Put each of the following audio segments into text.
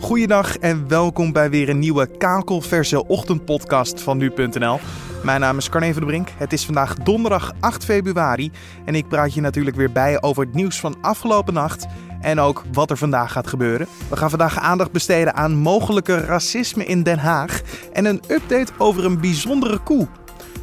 Goeiedag en welkom bij weer een nieuwe kakelverse ochtendpodcast van nu.nl. Mijn naam is Carne van de Brink. Het is vandaag donderdag 8 februari en ik praat je natuurlijk weer bij over het nieuws van afgelopen nacht en ook wat er vandaag gaat gebeuren. We gaan vandaag aandacht besteden aan mogelijke racisme in Den Haag en een update over een bijzondere koe.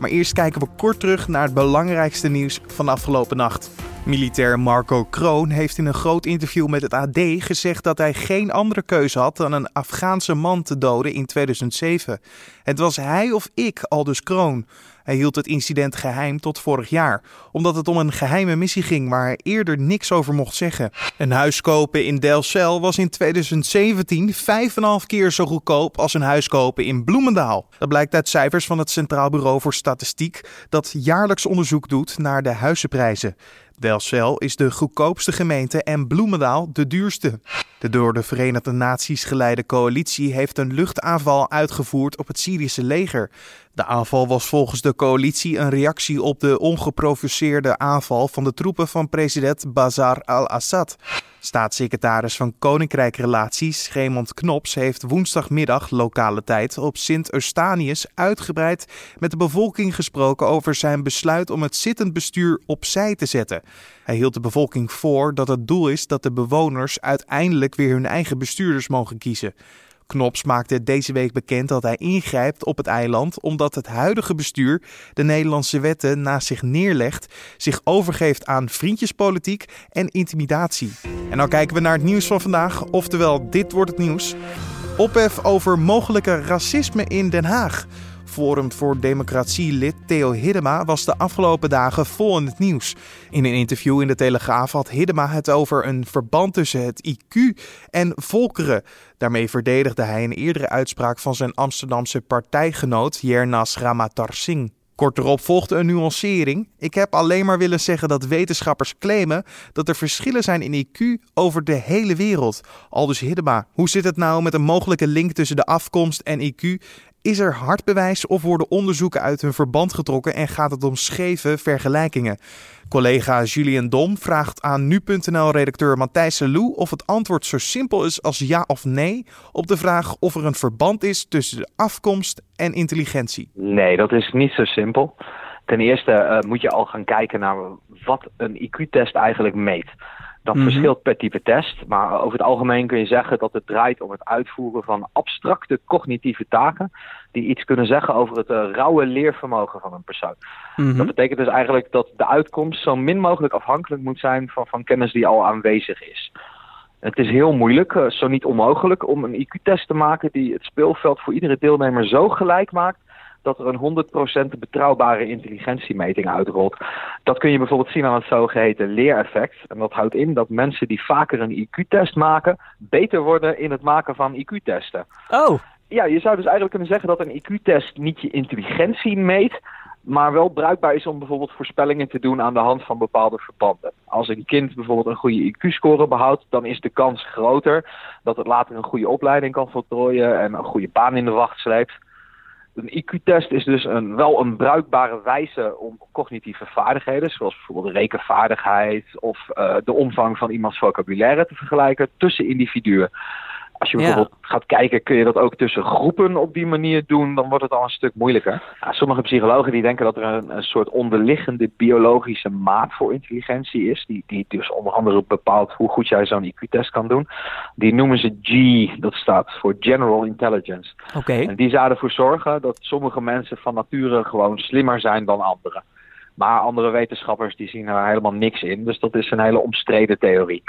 Maar eerst kijken we kort terug naar het belangrijkste nieuws van afgelopen nacht. Militair Marco Kroon heeft in een groot interview met het AD gezegd dat hij geen andere keuze had dan een Afghaanse man te doden in 2007. Het was hij of ik, aldus Kroon. Hij hield het incident geheim tot vorig jaar, omdat het om een geheime missie ging waar hij eerder niks over mocht zeggen. Een huis kopen in Delcel was in 2017 5,5 keer zo goedkoop als een huis kopen in Bloemendaal. Dat blijkt uit cijfers van het Centraal Bureau voor Statistiek, dat jaarlijks onderzoek doet naar de huizenprijzen. Delcel is de goedkoopste gemeente en Bloemendaal de duurste. De door de Verenigde Naties geleide coalitie heeft een luchtaanval uitgevoerd op het Syrische leger. De aanval was volgens de coalitie een reactie op de ongeprovoceerde aanval van de troepen van president Bashar al-Assad. Staatssecretaris van Koninkrijkrelaties Raymond Knops heeft woensdagmiddag lokale tijd op Sint Eustanius uitgebreid met de bevolking gesproken over zijn besluit om het zittend bestuur opzij te zetten. Hij hield de bevolking voor dat het doel is dat de bewoners uiteindelijk weer hun eigen bestuurders mogen kiezen. Knops maakte deze week bekend dat hij ingrijpt op het eiland omdat het huidige bestuur de Nederlandse wetten naast zich neerlegt, zich overgeeft aan vriendjespolitiek en intimidatie. En dan kijken we naar het nieuws van vandaag, oftewel dit wordt het nieuws. Ophef over mogelijke racisme in Den Haag. Forum voor Democratie-lid Theo Hiddema was de afgelopen dagen vol in het nieuws. In een interview in de Telegraaf had Hiddema het over een verband tussen het IQ en volkeren. Daarmee verdedigde hij een eerdere uitspraak van zijn Amsterdamse partijgenoot Jernas Ramatarsingh. Kort erop volgde een nuancering. Ik heb alleen maar willen zeggen dat wetenschappers claimen dat er verschillen zijn in IQ over de hele wereld. Aldus Hiddema, hoe zit het nou met een mogelijke link tussen de afkomst en IQ? Is er hard bewijs of worden onderzoeken uit hun verband getrokken en gaat het om scheve vergelijkingen? Collega Julien Dom vraagt aan nu.nl-redacteur Matthijs Selou of het antwoord zo simpel is als ja of nee op de vraag of er een verband is tussen de afkomst en intelligentie. Nee, dat is niet zo simpel. Ten eerste uh, moet je al gaan kijken naar wat een IQ-test eigenlijk meet. Dat Mhm. verschilt per type test, maar over het algemeen kun je zeggen dat het draait om het uitvoeren van abstracte cognitieve taken die iets kunnen zeggen over het uh, rauwe leervermogen van een persoon. Mhm. Dat betekent dus eigenlijk dat de uitkomst zo min mogelijk afhankelijk moet zijn van, van kennis die al aanwezig is. Het is heel moeilijk, uh, zo niet onmogelijk, om een IQ-test te maken die het speelveld voor iedere deelnemer zo gelijk maakt dat er een 100% betrouwbare intelligentiemeting uitrolt. Dat kun je bijvoorbeeld zien aan het zogeheten leereffect. En dat houdt in dat mensen die vaker een IQ-test maken, beter worden in het maken van IQ-testen. Oh. Ja, je zou dus eigenlijk kunnen zeggen dat een IQ-test niet je intelligentie meet, maar wel bruikbaar is om bijvoorbeeld voorspellingen te doen aan de hand van bepaalde verbanden. Als een kind bijvoorbeeld een goede IQ-score behoudt, dan is de kans groter dat het later een goede opleiding kan voltooien en een goede baan in de wacht sleept. Een IQ-test is dus een, wel een bruikbare wijze om cognitieve vaardigheden, zoals bijvoorbeeld rekenvaardigheid of uh, de omvang van iemands vocabulaire te vergelijken tussen individuen. Als je bijvoorbeeld ja. gaat kijken, kun je dat ook tussen groepen op die manier doen, dan wordt het al een stuk moeilijker. Ja, sommige psychologen die denken dat er een, een, soort onderliggende biologische maat voor intelligentie is, die, die dus onder andere bepaalt hoe goed jij zo'n IQ-test kan doen. Die noemen ze G, dat staat voor General Intelligence. Okay. En die zou ervoor zorgen dat sommige mensen van nature gewoon slimmer zijn dan anderen. Maar andere wetenschappers die zien er helemaal niks in, dus dat is een hele omstreden theorie.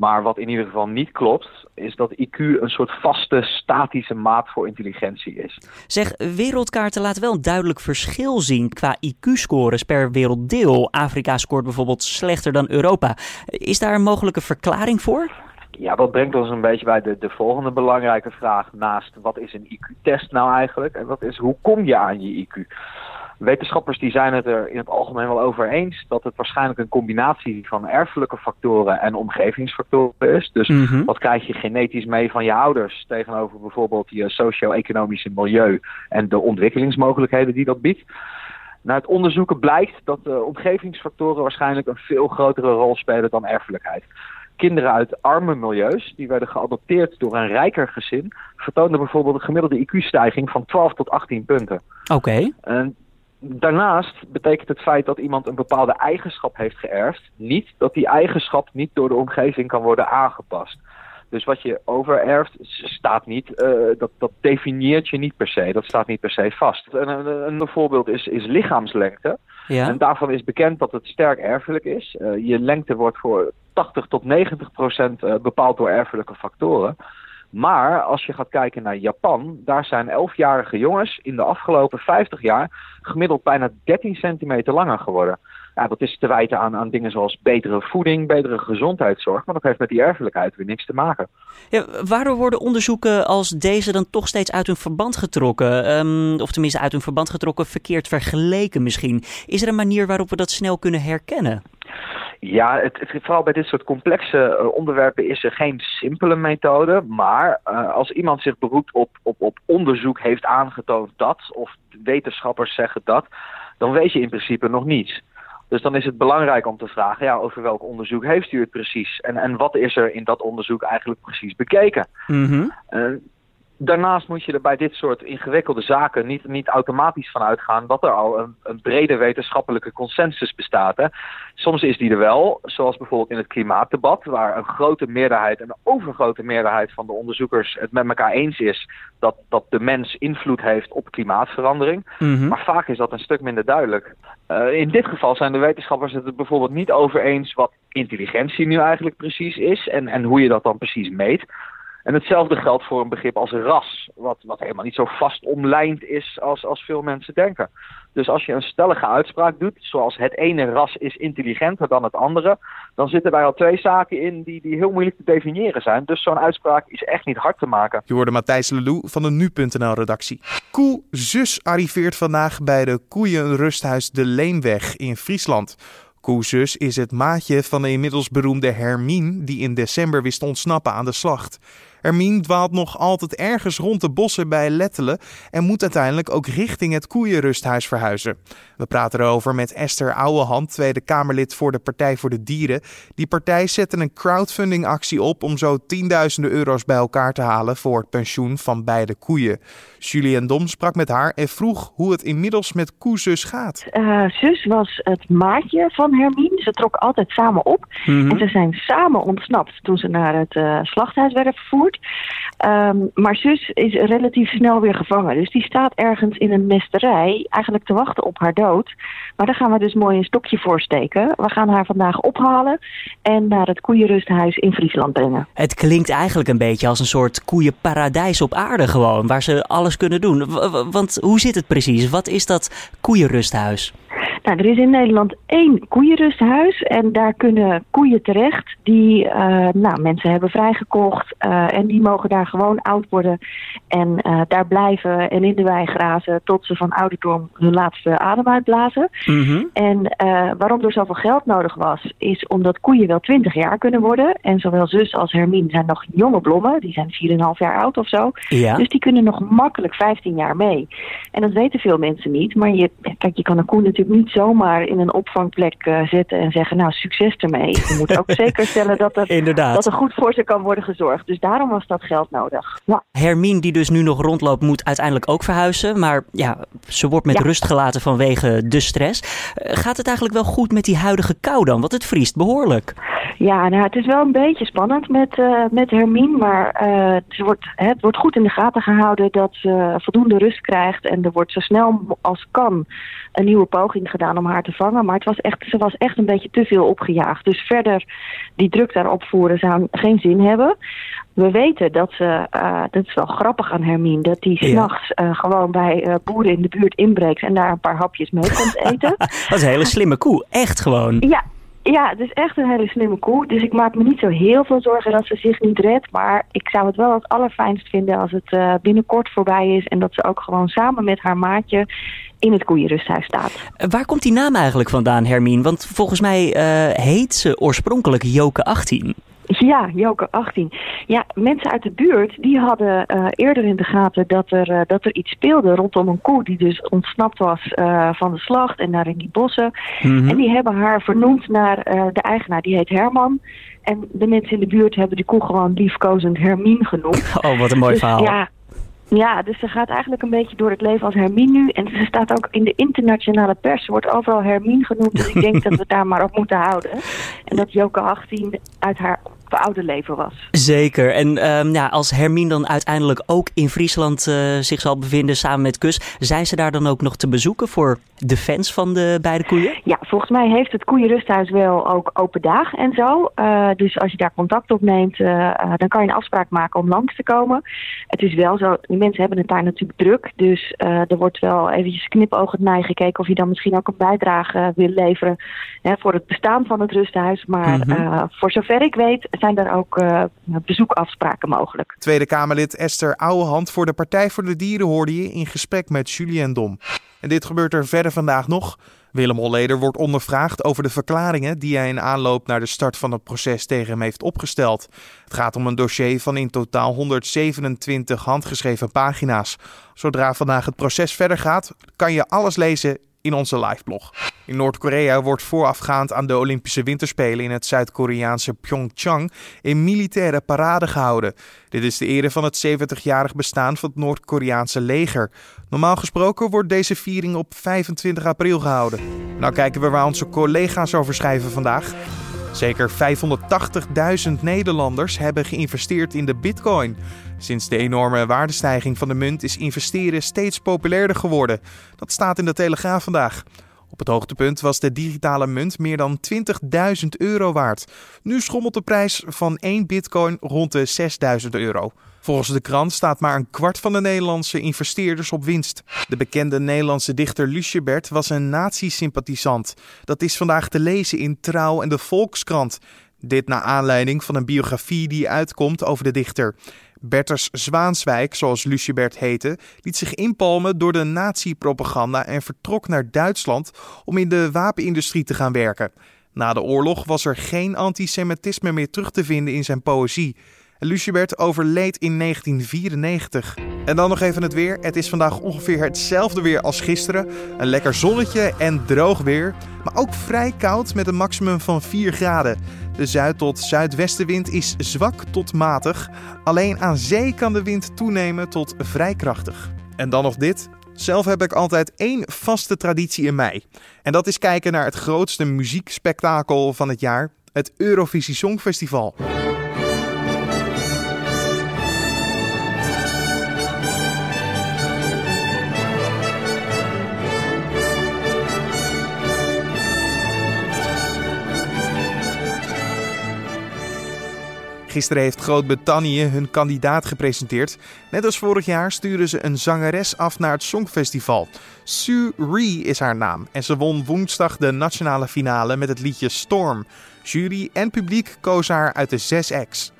Maar wat in ieder geval niet klopt, is dat IQ een soort vaste, statische maat voor intelligentie is. Zeg, wereldkaarten laten wel een duidelijk verschil zien qua IQ-scores per werelddeel. Afrika scoort bijvoorbeeld slechter dan Europa. Is daar een mogelijke verklaring voor? Ja, dat brengt ons een beetje bij de, de volgende belangrijke vraag naast wat is een IQ-test nou eigenlijk en wat is hoe kom je aan je IQ? Wetenschappers die zijn het er in het algemeen wel over eens dat het waarschijnlijk een combinatie van erfelijke factoren en omgevingsfactoren is. Dus mm -hmm. wat krijg je genetisch mee van je ouders tegenover bijvoorbeeld je socio-economische milieu en de ontwikkelingsmogelijkheden die dat biedt. Nou, uit onderzoeken blijkt dat de omgevingsfactoren waarschijnlijk een veel grotere rol spelen dan erfelijkheid. kinderen uit arme milieus, die werden geadopteerd door een rijker gezin, vertoonden bijvoorbeeld een gemiddelde IQ-stijging van 12 tot 18 punten. Oké. En daarnaast betekent het feit dat iemand een bepaalde eigenschap heeft geërfd, niet dat die eigenschap niet door de omgeving kan worden aangepast. Dus wat je overerft staat niet, eh, dat, dat definieert je niet per se. Dat staat niet per se vast. Een, een, een voorbeeld is, is lichaamslengte. Ja. En daarvan is bekend dat het sterk erfelijk is. Uh, je lengte wordt voor 80 tot 90 procent uh, bepaald door erfelijke factoren. Maar als je gaat kijken naar Japan, daar zijn 11-jarige jongens in de afgelopen 50 jaar gemiddeld bijna 13 centimeter langer geworden. Ja, dat is te wijten aan, aan dingen zoals betere voeding, betere gezondheidszorg, maar dat heeft met die erfelijkheid weer niks te maken. Ja, waardoor worden onderzoeken als deze dan toch steeds uit hun verband getrokken? Um, of tenminste uit hun verband getrokken, verkeerd vergeleken misschien. Is er een manier waarop we dat snel kunnen herkennen? Ja, het, het, vooral bij dit soort complexe uh, onderwerpen is er geen simpele methode. Maar uh, als iemand zich beroept op, op, op onderzoek heeft aangetoond dat, of wetenschappers zeggen dat, dan weet je in principe nog niets. Dus dan is het belangrijk om te vragen, ja, over welk onderzoek heeft u het precies? En, en wat is er in dat onderzoek eigenlijk precies bekeken? Mm -hmm. uh, daarnaast moet je er bij dit soort ingewikkelde zaken niet, niet automatisch van uitgaan dat er al een, een brede wetenschappelijke consensus bestaat. Hè. Soms is die er wel, zoals bijvoorbeeld in het klimaatdebat, waar een grote meerderheid, een overgrote meerderheid van de onderzoekers het met elkaar eens is dat, dat de mens invloed heeft op klimaatverandering. Mm -hmm. Maar vaak is dat een stuk minder duidelijk. Uh, in dit geval zijn de wetenschappers het er bijvoorbeeld niet over eens wat intelligentie nu eigenlijk precies is en, en hoe je dat dan precies meet. En hetzelfde geldt voor een begrip als ras, wat, wat helemaal niet zo vast omlijnd is als, als veel mensen denken. Dus als je een stellige uitspraak doet, zoals het ene ras is intelligenter dan het andere, dan zitten daar al twee zaken in die, die heel moeilijk te definiëren zijn. Dus zo'n uitspraak is echt niet hard te maken. Je hoorde Matthijs Lelou van de Nu.nl-redactie. Koe Zus arriveert vandaag bij de koeienrusthuis De Leemweg in Friesland. Koezus is het maatje van de inmiddels beroemde Hermine die in december wist ontsnappen aan de slacht. Hermine dwaalt nog altijd ergens rond de bossen bij Lettelen en moet uiteindelijk ook richting het koeienrusthuis verhuizen. We praten erover met Esther Ouwehand, Tweede Kamerlid voor de Partij voor de Dieren. Die partij zette een crowdfundingactie op om zo tienduizenden euro's bij elkaar te halen voor het pensioen van beide koeien. Julien Dom sprak met haar en vroeg hoe het inmiddels met koezus gaat. Uh, zus was het maatje van Hermine. Ze trok altijd samen op. Mm -hmm. En ze zijn samen ontsnapt toen ze naar het uh, slachthuis werden vervoerd. Um, maar zus is relatief snel weer gevangen. Dus die staat ergens in een nesterij eigenlijk te wachten op haar dood. Maar daar gaan we dus mooi een stokje voor steken. We gaan haar vandaag ophalen en naar het koeienrusthuis in Friesland brengen. Het klinkt eigenlijk een beetje als een soort koeienparadijs op aarde gewoon. Waar ze alles kunnen doen. Want hoe zit het precies? Wat is dat koeienrusthuis? Nou, er is in Nederland één koeienrusthuis en daar kunnen koeien terecht die uh, nou, mensen hebben vrijgekocht uh, en die mogen daar gewoon oud worden en uh, daar blijven en in de wei grazen tot ze van ouderdom hun laatste adem uitblazen. Mm -hmm. En waarom er zoveel geld nodig was, is omdat koeien wel 20 jaar kunnen worden en zowel zus als Hermine zijn nog jonge blommen, die zijn 4,5 jaar oud of zo. Ja. Dus die kunnen nog makkelijk 15 jaar mee. En dat weten veel mensen niet, maar je, kijk, je kan een koe natuurlijk niet zomaar in een opvangplek uh, zetten en zeggen, nou, succes ermee. Je moet ook zeker stellen dat er, dat er goed voor ze kan worden gezorgd. Dus daarom was dat geld nodig. Ja. Hermine, die dus nu nog rondloopt, moet uiteindelijk ook verhuizen. Maar ja, ze wordt met Ja. rust gelaten vanwege de stress. Uh, gaat het eigenlijk wel goed met die huidige kou dan? Want het vriest behoorlijk. Ja, nou, het is wel een beetje spannend met, uh, met Hermine, maar ze wordt, het wordt goed in de gaten gehouden dat ze voldoende rust krijgt en er wordt zo snel als kan een nieuwe poging gedaan om haar te vangen. Maar het was echt, ze was echt een beetje te veel opgejaagd. Dus verder die druk daarop voeren zou geen zin hebben. We weten dat ze, uh, dat is wel grappig aan Hermine, dat die s'nachts uh, gewoon bij uh, boeren in de buurt inbreekt en daar een paar hapjes mee komt eten. dat is een hele slimme koe, echt gewoon. Ja, ja, het is echt een hele slimme koe. Dus ik maak me niet zo heel veel zorgen dat ze zich niet redt. Maar ik zou het wel het allerfijnst vinden als het binnenkort voorbij is. En dat ze ook gewoon samen met haar maatje in het koeienrusthuis staat. Waar komt die naam eigenlijk vandaan, Hermine? Want volgens mij uh, heet ze oorspronkelijk Joke 18. Ja, Joker 18. Ja, mensen uit de buurt die hadden uh, eerder in de gaten dat er, uh, dat er iets speelde rondom een koe die dus ontsnapt was uh, van de slacht en daar in die bossen. Mhm. En die hebben haar vernoemd naar de eigenaar, die heet Herman. En de mensen in de buurt hebben die koe gewoon liefkozend Hermine genoemd. Oh, wat een mooi Dus verhaal. Ja, ja, dus ze gaat eigenlijk een beetje door het leven als Hermine nu. En ze staat ook in de internationale pers. Ze wordt overal Hermine genoemd. Dus ik denk dat we het daar maar op moeten houden. En dat Joke 18 uit haar oude leven was. Zeker. En ehm, ja, als Hermine dan uiteindelijk ook in Friesland eh, zich zal bevinden samen met Kus, zijn ze daar dan ook nog te bezoeken voor de fans van de beide koeien? Ja, volgens mij heeft het Koeienrusthuis wel ook open dagen en zo. Eh, dus als je daar contact opneemt, eh, eh, dan kan je een afspraak maken om langs te komen. Het is wel zo, die mensen hebben het daar natuurlijk druk. Dus eh, er wordt wel eventjes knipoogend naar je gekeken of je dan misschien ook een bijdrage wil leveren hè, voor het bestaan van het rusthuis. Maar Mhm. eh, voor zover ik weet zijn er ook eh, bezoekafspraken mogelijk. Tweede Kamerlid Esther Ouwehand voor de Partij voor de Dieren hoorde je in gesprek met Julien Dom. En dit gebeurt er verder vandaag nog. Willem Holleder wordt ondervraagd over de verklaringen die hij in aanloop naar de start van het proces tegen hem heeft opgesteld. Het gaat om een dossier van in totaal 127 handgeschreven pagina's. Zodra vandaag het proces verder gaat, kan je alles lezen in onze liveblog. In Noord-Korea wordt voorafgaand aan de Olympische Winterspelen in het Zuid-Koreaanse Pyeongchang een militaire parade gehouden. Dit is de ere van het 70-jarig bestaan van het Noord-Koreaanse leger. Normaal gesproken wordt deze viering op 25 april gehouden. Nou kijken we waar onze collega's over schrijven vandaag. Zeker 580.000 Nederlanders hebben geïnvesteerd in de bitcoin. Sinds de enorme waardestijging van de munt is investeren steeds populairder geworden. Dat staat in de Telegraaf vandaag. Op het hoogtepunt was de digitale munt meer dan 20.000 euro waard. Nu schommelt de prijs van 1 bitcoin rond de 6.000 euro. Volgens de krant staat maar een kwart van de Nederlandse investeerders op winst. De bekende Nederlandse dichter Lucebert was een nazi-sympathisant. Dat is vandaag te lezen in Trouw en de Volkskrant. Dit naar aanleiding van een biografie die uitkomt over de dichter. Berters Zwaanswijk, zoals Lucebert heette, liet zich inpalmen door de nazi-propaganda en vertrok naar Duitsland om in de wapenindustrie te gaan werken. Na de oorlog was er geen antisemitisme meer terug te vinden in zijn poëzie. Lucebert overleed in 1994. En dan nog even het weer. Het is vandaag ongeveer hetzelfde weer als gisteren. Een lekker zonnetje en droog weer. Maar ook vrij koud met een maximum van 4 graden. De zuid- tot zuidwestenwind is zwak tot matig. Alleen aan zee kan de wind toenemen tot vrij krachtig. En dan nog dit. Zelf heb ik altijd één vaste traditie in mei. En dat is kijken naar het grootste muziekspektakel van het jaar. Het Eurovisie Songfestival. Gisteren heeft Groot-Brittannië hun kandidaat gepresenteerd. Net als vorig jaar sturen ze een zangeres af naar het Songfestival. Sue Ree is haar naam en ze won woensdag de nationale finale met het liedje Storm. Jury en publiek kozen haar uit de 6X.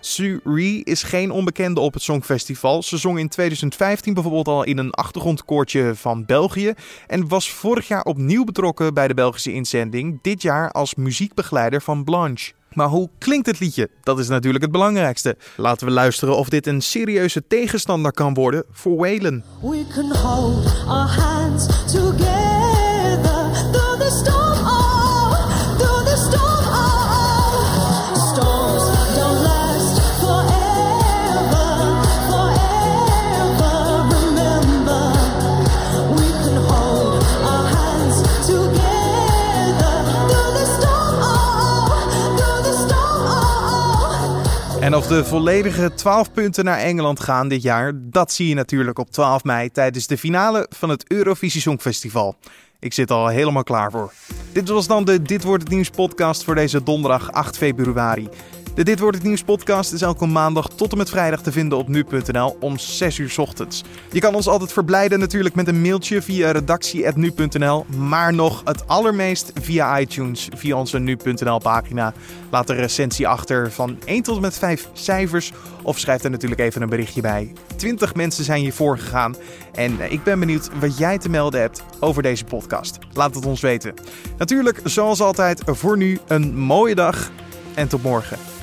Sue Ree is geen onbekende op het Songfestival. Ze zong in 2015 bijvoorbeeld al in een achtergrondkoortje van België en was vorig jaar opnieuw betrokken bij de Belgische inzending, dit jaar als muziekbegeleider van Blanche. Maar hoe klinkt het liedje? Dat is natuurlijk het belangrijkste. Laten we luisteren of dit een serieuze tegenstander kan worden voor Waylon. We can hold our hands together En of de volledige 12 punten naar Engeland gaan dit jaar, dat zie je natuurlijk op 12 mei tijdens de finale van het Eurovisie Songfestival. Ik zit al helemaal klaar voor. Dit was dan de Dit wordt het nieuws podcast voor deze donderdag 8 februari. De Dit wordt het nieuws podcast is elke maandag tot en met vrijdag te vinden op nu.nl om 6 uur ochtends. Je kan ons altijd verblijden natuurlijk met een mailtje via redactie@nu.nl, maar nog het allermeest via iTunes, via onze nu.nl pagina. Laat een recensie achter van 1 tot en met 5 cijfers of schrijf er natuurlijk even een berichtje bij. 20 mensen zijn hiervoor gegaan en ik ben benieuwd wat jij te melden hebt over deze podcast. Laat het ons weten. Natuurlijk, zoals altijd, voor nu een mooie dag en tot morgen.